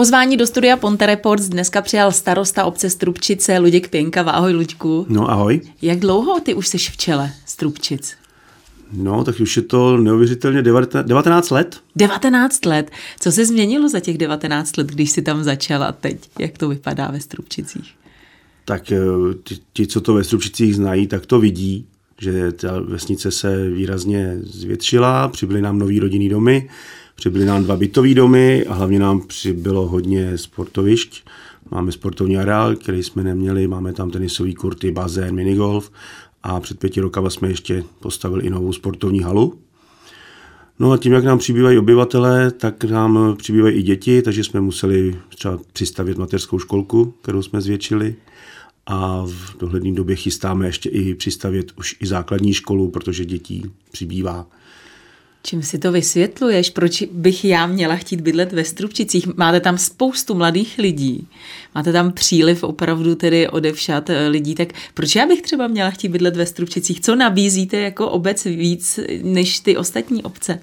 Pozvání do studia Ponte Reports dneska přijal starosta obce Strupčice Luděk Pěnka. Ahoj Luďku. No ahoj. Jak dlouho ty už jsi v čele Strupčic? No, tak už je to neuvěřitelně 19 let. 19 let. Co se změnilo za těch 19 let, když jsi tam začal a teď? Jak to vypadá ve Strupčicích? Tak eh, ti, ti, co to ve Strupčicích znají, tak to vidí, že ta vesnice se výrazně zvětšila, přibyly nám nový rodinný domy, přibyly nám dva bytové domy a hlavně nám přibylo hodně sportovišť. Máme sportovní areál, který jsme neměli, máme tam tenisový kurty, bazén, minigolf a před pěti rokama jsme ještě postavili i novou sportovní halu. No a tím, jak nám přibývají obyvatele, tak nám přibývají i děti, takže jsme museli třeba přistavit mateřskou školku, kterou jsme zvětšili a v dohledné době chystáme ještě i přistavět už i základní školu, protože dětí přibývá. Čím si to vysvětluješ? Proč bych já měla chtít bydlet ve Strupčicích? Máte tam spoustu mladých lidí, máte tam příliv opravdu tedy odevšat eh, lidí, tak proč já bych třeba měla chtít bydlet ve Strupčicích? Co nabízíte jako obec víc než ty ostatní obce?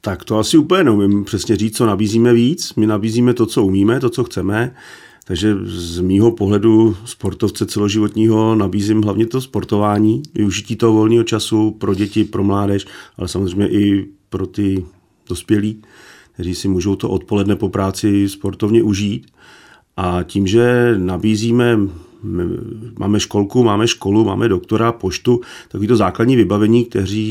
Tak to asi úplně neumím přesně říct, co nabízíme víc. My nabízíme to, co umíme, to, co chceme. Takže z mýho pohledu sportovce celoživotního nabízím hlavně to sportování, využití toho volného času pro děti, pro mládež, ale samozřejmě i pro ty dospělí, kteří si můžou to odpoledne po práci sportovně užít. A tím, že nabízíme máme školku, máme školu, máme doktora, poštu, takový to základní vybavení,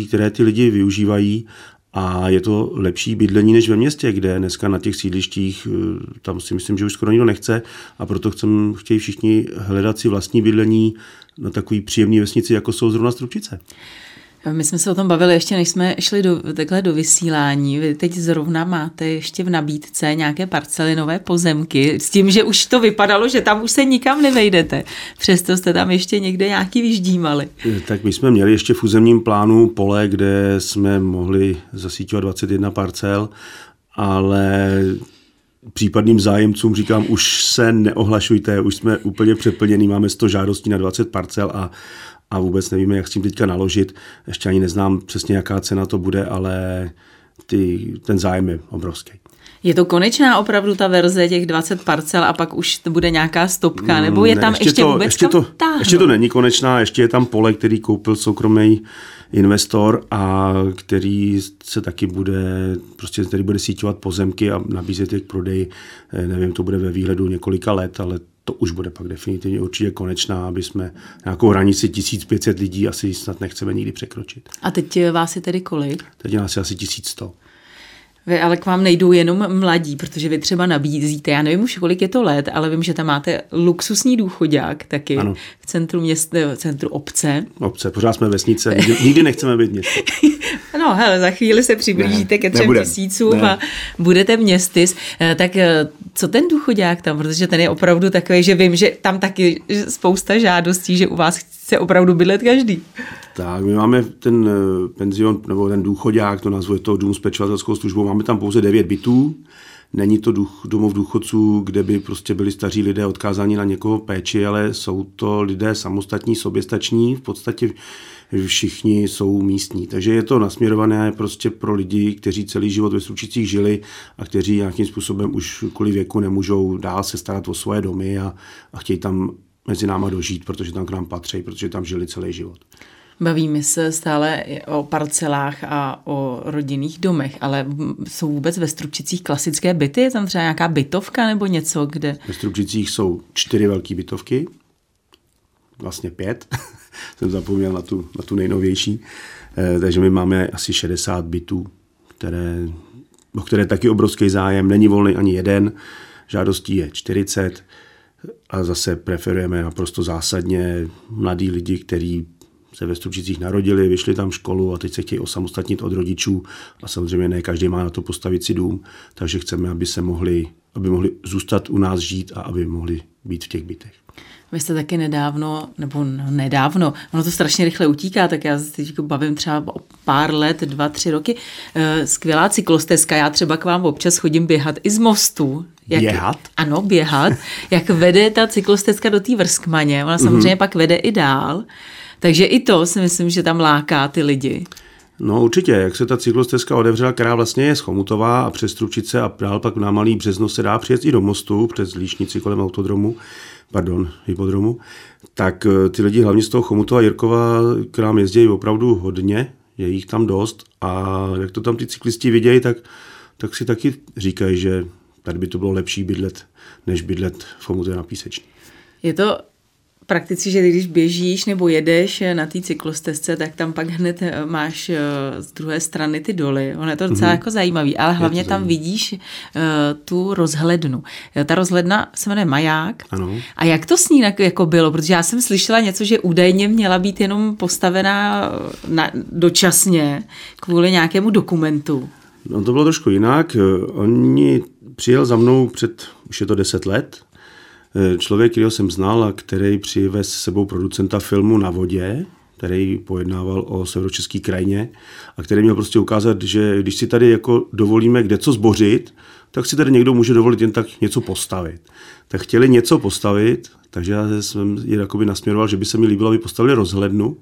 které ty lidi využívají a je to lepší bydlení než ve městě, kde dneska na těch sídlištích, eh, tam si myslím, že už skoro nikdo nechce a proto chcem, chtějí všichni hledat si vlastní bydlení na takový příjemný vesnici, jako jsou zrovna Strupčice. My jsme se o tom bavili ještě, než jsme šli do, takhle do vysílání. Vy teď zrovna máte ještě v nabídce nějaké parcely, nové pozemky, s tím, že už to vypadalo, že tam už se nikam nevejdete. Přesto jste tam ještě někde nějaký vyždímali. Tak my jsme měli ještě v územním plánu pole, kde jsme mohli zasíťovat 21 parcel, ale případným zájemcům říkám, už se neohlašujte, už jsme úplně přeplnění, máme 100 žádostí na 20 parcel a a vůbec nevíme, jak s tím teďka naložit. Ještě ani neznám přesně, jaká cena to bude, ale ty, ten zájem je obrovský. Je to konečná opravdu ta verze těch 20 parcel a pak už to bude nějaká stopka, nebo je tam ne, ještě, ještě to, vůbec ještě to, ještě to není konečná, ještě je tam pole, který koupil soukromý investor a který se taky bude, prostě který bude síťovat pozemky a nabízet je k prodeji. Eh, nevím, to bude ve výhledu několika let, ale to už bude pak definitivně určitě konečná, aby jsme nějakou hranici 1500 lidí asi snad nechceme nikdy překročit. A teď vás je tedy kolik? Teď je nás asi 1100. Vy ale k vám nejdou jenom mladí, protože vy třeba nabízíte, já nevím už kolik je to let, ale vím, že tam máte luxusní důchodák taky ano. v centru města, v centru obce. Obce, pořád jsme vesnice, nikdy, nikdy nechceme být město. no, hele, za chvíli se přiblížíte ne, ke třem nebude. tisícům ne. a budete městy. Eh, tak eh, co ten důchodák tam, protože ten je opravdu takový, že vím, že tam taky spousta žádostí, že u vás chce opravdu bydlet každý. Tak, my máme ten eh, penzion, nebo ten důchodák, to nazvu je to dům s pečovatelskou službou, máme tam pouze 9 bytů, Není to duch, domov důchodců, kde by prostě byli staří lidé odkázáni na někoho péči, ale jsou to lidé samostatní, soběstační, v podstatě všichni jsou místní. Takže je to nasměrované prostě pro lidi, kteří celý život ve Stručicích žili a kteří nějakým způsobem už kvůli věku nemůžou dál se starat o svoje domy a, a chtějí tam mezi náma dožít, protože tam k nám patří, protože tam žili celý život. Bavíme se stále o parcelách a o rodinných domech, ale jsou vůbec ve Strupčicích klasické byty? Je tam třeba nějaká bytovka nebo něco, kde... Ve Strupčicích jsou čtyři velké bytovky, vlastně pět, jsem zapomněl na tu, na tu nejnovější, eh, takže my máme asi 60 bytů, které, o které taky obrovský zájem, není volný ani jeden, žádostí je 40 a zase preferujeme naprosto zásadně mladí lidi, kteří se ve Stručicích narodili, vyšli tam školu a teď se chtějí osamostatnit od rodičů a samozřejmě ne každý má na to postavit si dům, takže chceme, aby se mohli, aby mohli zůstat u nás žít a aby mohli být v těch bytech. Vy jste taky nedávno, nebo no, nedávno, ono to strašně rychle utíká, tak já se teď bavím třeba o pár let, dva, tři roky. Eh, skvělá cyklostezka, já třeba k vám občas chodím běhat i z mostu. Jak, běhat? Ano, běhat. Jak vede ta cyklostezka do té Vrskmaně, ona samozřejmě mm-hmm. pak vede i dál. Takže i to si myslím, že tam láká ty lidi. No určitě, jak se ta cyklostezka otevřela, která vlastně je Chomutová a přes Tručice a dál pak na Malý Březno se dá přijet i do mostu přes Líšnici kolem autodromu, pardon, hypodromu, tak eh, ty lidi hlavně z toho Chomutova Jirkova k nám jezdí opravdu hodně, je jich tam dost a jak to tam ty cyklisti vidějí, tak, tak si taky říkají, že tady by to bylo lepší bydlet, než bydlet v Chomutově na Píseční. Je to prakticky, že když běžíš nebo jedeš na té cyklostezce, tak tam pak hned eh, máš eh, z druhé strany ty doly. Ono je to docela mm-hmm. jako zajímavý, ale hlavně tam zajímavý. vidíš uh, tu rozhlednu. Ta rozhledna se jmenuje Maják. Ano. A jak to s ní jako bylo? Protože já jsem slyšela něco, že údajně měla být jenom postavená na, dočasně kvůli nějakému dokumentu. No to bylo trošku jinak. Oni přijel za mnou před, už je to deset let, Eh, člověk, kterého jsem znal a který přivez s sebou producenta filmu Na vodě, který pojednával o severočeské krajině a který měl prostě ukázat, že když si tady jako dovolíme kde co zbořit, tak si tady někdo může dovolit jen tak něco postavit. Tak chtěli něco postavit, takže já jsem je jakoby nasměroval, že by se mi líbilo, aby postavili rozhlednu.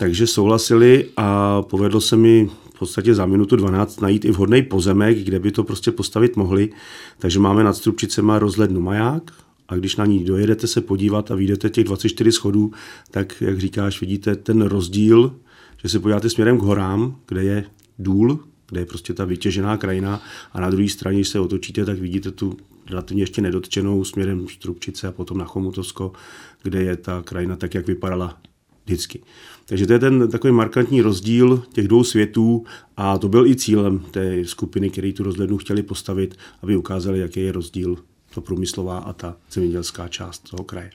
Takže souhlasili a povedlo se mi v podstatě za minutu 12 najít i vhodný pozemek, kde by to prostě postavit mohli. Takže máme nad Strupčicema rozhlednu maják, a když na ní dojedete se podívat a vyjdete těch 24 schodů, tak, jak říkáš, vidíte ten rozdíl, že se podíváte směrem k horám, kde je důl, kde je prostě ta vytěžená krajina a na druhé straně, když se otočíte, tak vidíte tu relativně ještě nedotčenou směrem Strukčice a potom na Chomutovsko, kde je ta krajina tak, jak vypadala vždycky. Takže to je ten takový markantní rozdíl těch dvou světů a to byl i cílem té skupiny, které tu rozhlednu chtěli postavit, aby ukázali, jaký je rozdíl to průmyslová a ta zemědělská část toho kraje.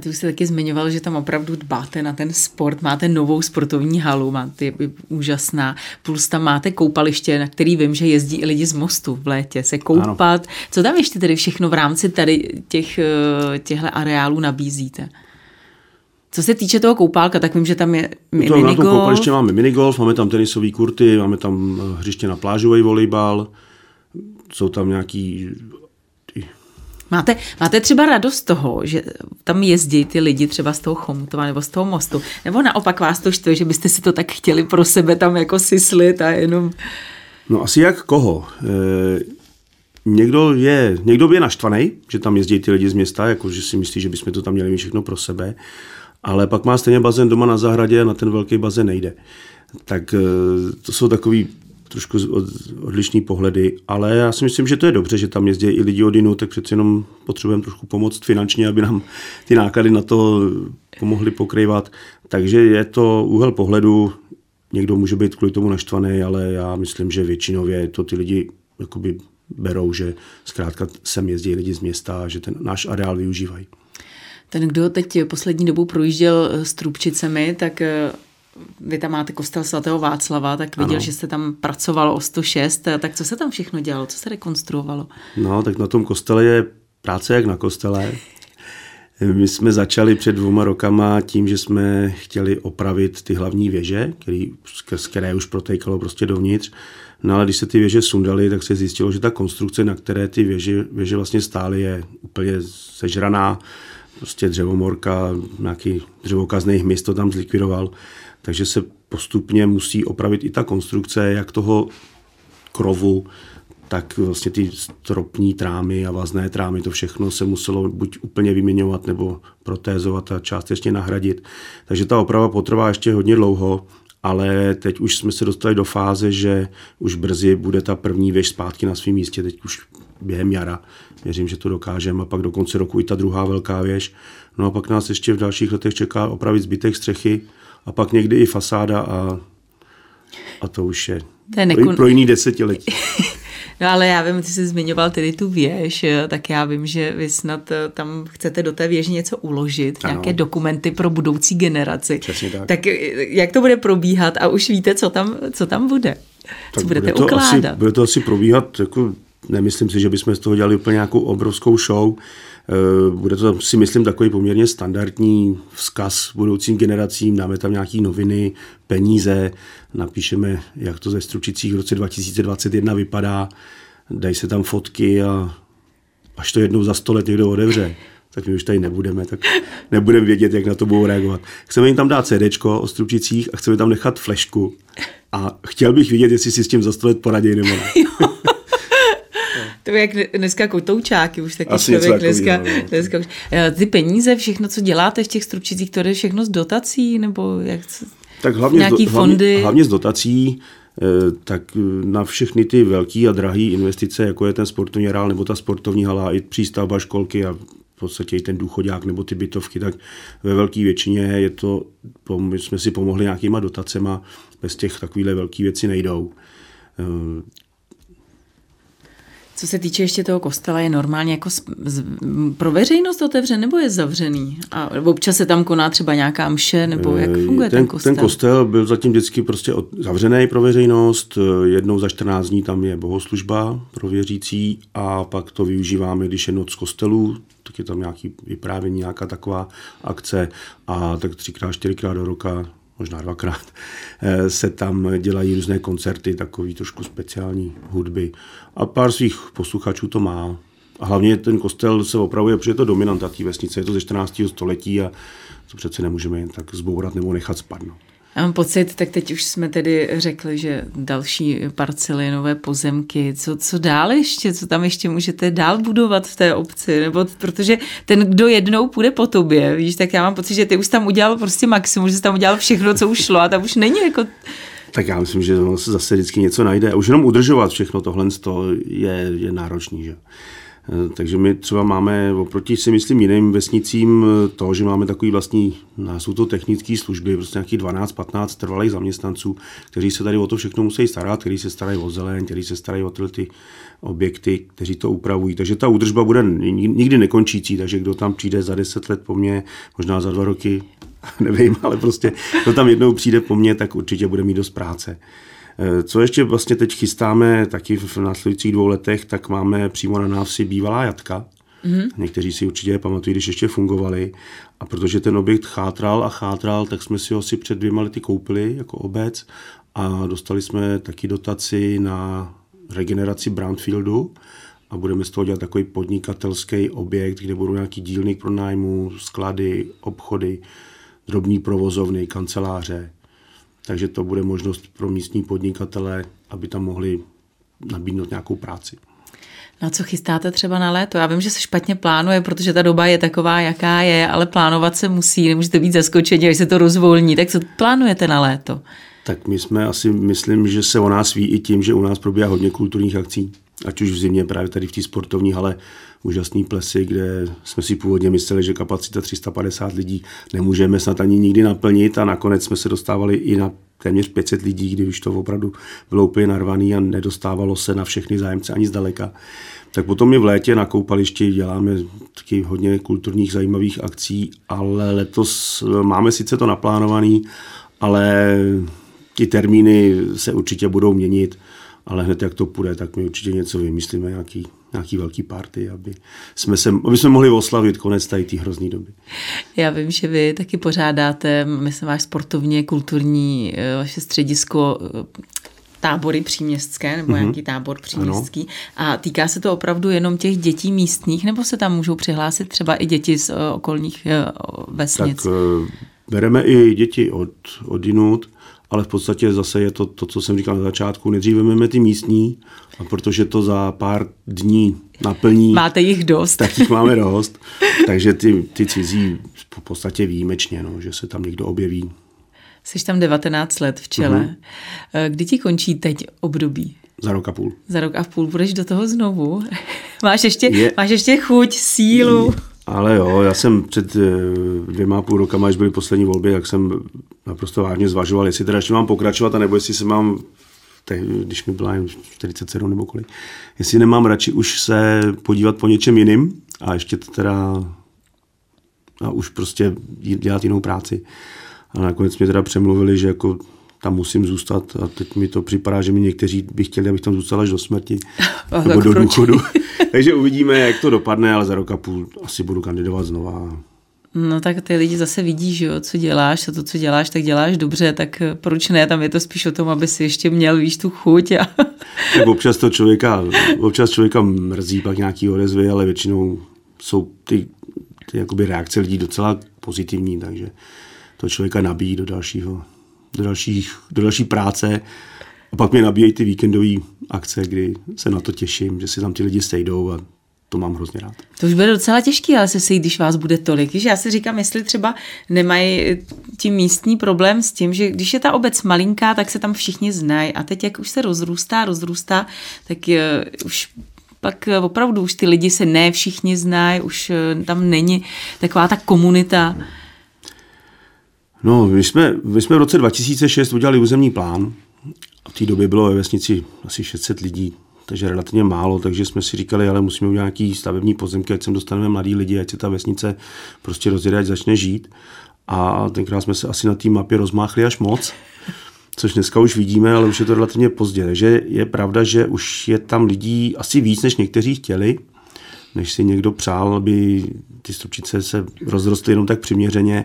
Ty už jsi taky zmiňoval, že tam opravdu dbáte na ten sport, máte novou sportovní halu, máte je úžasná, plus tam máte koupaliště, na který vím, že jezdí i lidi z mostu v létě se koupat. Ano. Co tam ještě tedy všechno v rámci tady těch, eh, těchto areálů nabízíte? Co se týče toho koupálka, tak vím, že tam je minigolf. Na tom koupaliště máme minigolf, máme tam tenisové kurty, máme tam eh, hřiště na plážový volejbal, jsou tam nějaký Máte, máte třeba radost toho, že tam jezdí ty lidi třeba z toho Chomutova nebo z toho mostu, nebo naopak vás to štve, že byste si to tak chtěli pro sebe tam jako syslit a jenom... No asi jak koho. E, někdo, je, někdo je naštvaný, že tam jezdí ty lidi z města, jako že si myslí, že bychom to tam měli mít všechno pro sebe, ale pak má stejně bazén doma na zahradě a na ten velký bazén nejde. Tak e, to jsou takový trošku odlišný pohledy, ale já si myslím, že to je dobře, že tam jezdí i lidi od jinu, tak přeci jenom potřebujeme trošku pomoct finančně, aby nám ty náklady na to pomohly pokrývat. Takže je to úhel pohledu, někdo může být kvůli tomu naštvaný, ale já myslím, že většinově to ty lidi jakoby berou, že zkrátka sem jezdí lidi z města že ten náš areál využívají. Ten, kdo teď poslední dobou projížděl s Trubčicemi, tak vy tam máte kostel svatého Václava, tak viděl, ano. že jste tam pracovalo o 106, tak co se tam všechno dělalo, co se rekonstruovalo? No, tak na tom kostele je práce jak na kostele. My jsme začali před dvěma rokama tím, že jsme chtěli opravit ty hlavní věže, který, z které už protékalo prostě dovnitř. No ale když se ty věže sundaly, tak se zjistilo, že ta konstrukce, na které ty věže, věže vlastně stály, je úplně sežraná. Prostě dřevomorka, nějaký dřevokazný hmyz to tam zlikvidoval takže se postupně musí opravit i ta konstrukce, jak toho krovu, tak vlastně ty stropní trámy a vazné trámy, to všechno se muselo buď úplně vyměňovat nebo protézovat a částečně nahradit. Takže ta oprava potrvá ještě hodně dlouho, ale teď už jsme se dostali do fáze, že už brzy bude ta první věž zpátky na svém místě, teď už během jara. Věřím, že to dokážeme a pak do konce roku i ta druhá velká věž. No a pak nás ještě v dalších letech čeká opravit zbytek střechy, a pak někdy i fasáda a, a to už je, to je nekon... pro jiný desetiletí. No ale já vím, ty jsi zmiňoval tedy tu věž, tak já vím, že vy snad eh, tam chcete do té věže něco uložit, ano. nějaké dokumenty pro budoucí generaci. Přesně tak. Tak eh, jak to bude probíhat a už víte, co tam, co tam bude? Tak co budete bude to ukládat? Asi, bude to asi probíhat, jako, nemyslím si, že bychom z toho dělali úplně nějakou obrovskou show, Eh, bude to si myslím takový poměrně standardní vzkaz budoucím generacím, dáme tam nějaké noviny, peníze, napíšeme, jak to ze Stručicích v roce 2021 vypadá, dají se tam fotky a až to jednou za sto let někdo odevře, tak my už tady nebudeme, tak nebudeme vědět, jak na to budou reagovat. Chceme jim tam dát CD o Strupčicích a chceme tam nechat flešku a chtěl bych vidět, jestli si s tím za sto let poradí nebo ne. To je jak dneska kotoučáky, už taky Asi člověk dneska, no, no. dneska už. Eh, ty peníze, všechno, co děláte v těch strupčicích, to je všechno z dotací, nebo jak? Tak hlavně, nějaký z do, fondy? Hlavně, hlavně z dotací, eh, tak na všechny ty velké a drahé investice, jako je ten sportovní rál nebo ta sportovní hala, i přístavba školky a v podstatě i ten důchodák nebo ty bytovky, tak ve velké většině je to, my jsme si pomohli nějakýma dotacema, bez těch takovýhle velké věci nejdou. Co se týče ještě toho kostela, je normálně jako z, z, pro veřejnost otevřen nebo je zavřený? A občas se tam koná třeba nějaká mše, nebo jak eh, funguje ten, ten kostel? Ten kostel byl zatím vždycky prostě od, zavřený pro veřejnost. Eh, jednou za 14 dní tam je bohoslužba pro věřící a pak to využíváme, když je noc kostelů, tak je tam nějaký vyprávění, nějaká taková akce a tak třikrát, čtyřikrát do roka možná dvakrát, eh, se tam dělají různé koncerty, takový trošku speciální hudby. A pár svých posluchačů to má. A hlavně ten kostel se opravuje, protože je to dominanta té vesnice, je to ze 14. století a to přece nemůžeme jen tak zbourat nebo nechat spadnout. Já mám pocit, tak teď už jsme tedy řekli, že další parcely, nové pozemky, co, co dál ještě, co tam ještě můžete dál budovat v té obci, nebo protože ten, kdo jednou půjde po tobě, víš, tak já mám pocit, že ty už tam udělal prostě maximum, že jsi tam udělal všechno, co už šlo a tam už není jako tak já myslím, že se zase vždycky něco najde. Už jenom udržovat všechno tohle je, je náročný. Že? Eh, takže my třeba máme oproti si myslím jiným vesnicím eh, to, že máme takový vlastní, jsou to technické služby, prostě nějakých 12-15 trvalých zaměstnanců, kteří se tady o to všechno musí starat, kteří se starají o zeleň, kteří se starají o ty objekty, kteří to upravují. Takže ta údržba bude nikdy nekončící, takže kdo tam přijde za 10 let po mně, možná za dva roky, nevím, ale prostě kdo tam jednou přijde po mně, tak určitě bude mít dost práce. Eh, co ještě vlastně teď chystáme taky v následujících dvou letech, tak máme přímo na návsi bývalá jatka. Mm-hmm. Někteří si určitě pamatují, když ještě fungovali. A protože ten objekt chátral a chátral, tak jsme si ho asi před dvěma lety koupili jako obec a dostali jsme taky dotaci na regeneraci brownfieldu a budeme z toho dělat takový podnikatelský objekt, kde budou nějaký dílny pro nájmu, sklady, obchody, drobný provozovny, kanceláře. Takže to bude možnost pro místní podnikatele, aby tam mohli nabídnout nějakou práci. Na co chystáte třeba na léto? Já vím, že se špatně plánuje, protože ta doba je taková, jaká je, ale plánovat se musí, nemůžete být zaskočeni, až se to rozvolní. Tak co plánujete na léto? Tak my jsme asi, myslím, že se o nás ví i tím, že u nás probíhá hodně kulturních akcí. Ať už v zimě, právě tady v té sportovní hale, úžasný plesy, kde jsme si původně mysleli, že kapacita 350 lidí nemůžeme snad ani nikdy naplnit a nakonec jsme se dostávali i na téměř 500 lidí, kdy už to opravdu bylo úplně narvaný a nedostávalo se na všechny zájemce ani zdaleka. Tak potom my v létě na koupališti děláme taky hodně kulturních zajímavých akcí, ale letos máme sice to naplánovaný, ale ty termíny se určitě budou měnit, ale hned jak to půjde, tak my určitě něco vymyslíme, nějaký nějaký velký party, aby jsme, se, aby jsme mohli oslavit konec tady té hrozný doby. Já vím, že vy taky pořádáte, myslím, váš sportovně kulturní eh, vaše středisko eh, tábory příměstské, nebo mm-hmm. nějaký tábor příměstský. Ano. A týká se to opravdu jenom těch dětí místních, nebo se tam můžou přihlásit třeba i děti z uh, okolních vesnic? Tak bereme i děti od, od jinut, ale v podstatě zase je to to, co jsem říkal na začátku. Nejdřív vezmeme ty místní, a protože to za pár dní naplní. Máte jich dost. Tak jich máme dost. Takže ty, ty cizí v podstatě výjimečně, no, že se tam někdo objeví. Jsi tam 19 let v čele. Mm-hmm. Kdy ti končí teď období? Za rok a půl. Za rok a půl budeš do toho znovu. máš, ještě, je, máš ještě chuť, sílu. Ale jo, já jsem před eh, dvěma půl rokama, až byly poslední volby, jak jsem naprosto vážně zvažoval, jestli teda ještě mám pokračovat, anebo jestli se mám, když mi byla jen 47 nebo kolik, jestli nemám radši už se podívat po něčem jiným a ještě to teda a už prostě dělat jinou práci. A nakonec mě teda přemluvili, že jako tam musím zůstat a teď mi to připadá, že mi někteří by chtěli, abych tam zůstal až do smrti nebo do důchodu. Takže uvidíme, jak to dopadne, ale za rok a půl asi budu kandidovat znova. No tak ty lidi zase vidí, že jo, co děláš a to, co děláš, tak děláš dobře, tak proč ne, tam je to spíš o tom, aby si ještě měl, víš, tu chuť. A... tak občas to člověka, občas člověka mrzí pak nějaký odezvy, ale většinou jsou ty ty jakoby reakce lidí docela pozitivní, takže to člověka nabíjí do dalšího, do, dalších, do další práce. A pak mě nabíjejí ty víkendové akce, kdy se na to těším, že si tam ti lidi sejdou a to mám hrozně rád. To už bude docela těžký, ale se sejít, když vás bude tolik. Že já si říkám, jestli třeba nemají tím místní problém s tím, že když je ta obec malinká, tak se tam všichni znají. A teď, jak už se rozrůstá, rozrůstá, tak je, už pak opravdu už ty lidi se ne všichni znají, už eh, tam není taková ta komunita. No, my jsme, my jsme v roce 2006 udělali územní plán. V té době bylo ve vesnici asi 600 lidí, takže relativně málo, takže jsme si říkali, ale musíme udělat nějaký stavební pozemky, ať sem dostaneme mladí lidi, ať se ta vesnice prostě rozjede, ať začne žít. A tenkrát jsme se asi na té mapě rozmáchli až moc, což dneska už vidíme, ale už je to relativně pozdě. Takže je pravda, že už je tam lidí asi víc, než někteří chtěli, než si někdo přál, aby ty stručice se rozrostly jenom tak přiměřeně,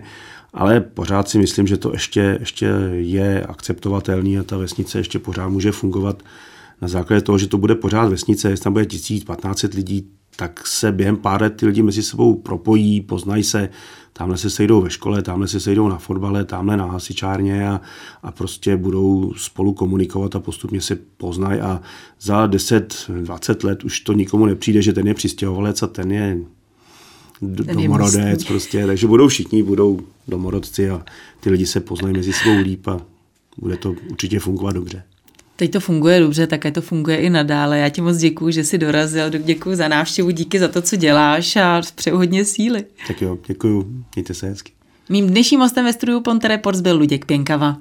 ale pořád si myslím, že to ještě, ještě je akceptovatelný a ta vesnice ještě pořád může fungovat na základě toho, že to bude pořád vesnice, jestli tam bude 1000-1500 lidí, tak se během pár let ty lidi mezi sebou propojí, poznají se, tamhle se sejdou ve škole, tamhle se sejdou na fotbale, tamhle na hasičárně a, a prostě budou spolu komunikovat a postupně se poznají a za 10-20 let už to nikomu nepřijde, že ten je přistěhovalec a ten je domorodec prostě, takže budou všichni, budou domorodci a ty lidi se poznají mezi sebou líp a bude to určitě fungovat dobře. Teď to funguje dobře, také to funguje i nadále. Já ti moc děkuji, že jsi dorazil, děkuji za návštěvu, díky za to, co děláš a přeju hodně síly. Tak jo, děkuji, mějte se hezky. Mým dnešním hostem ve studiu Ponte Reports byl Luděk Pěnkava.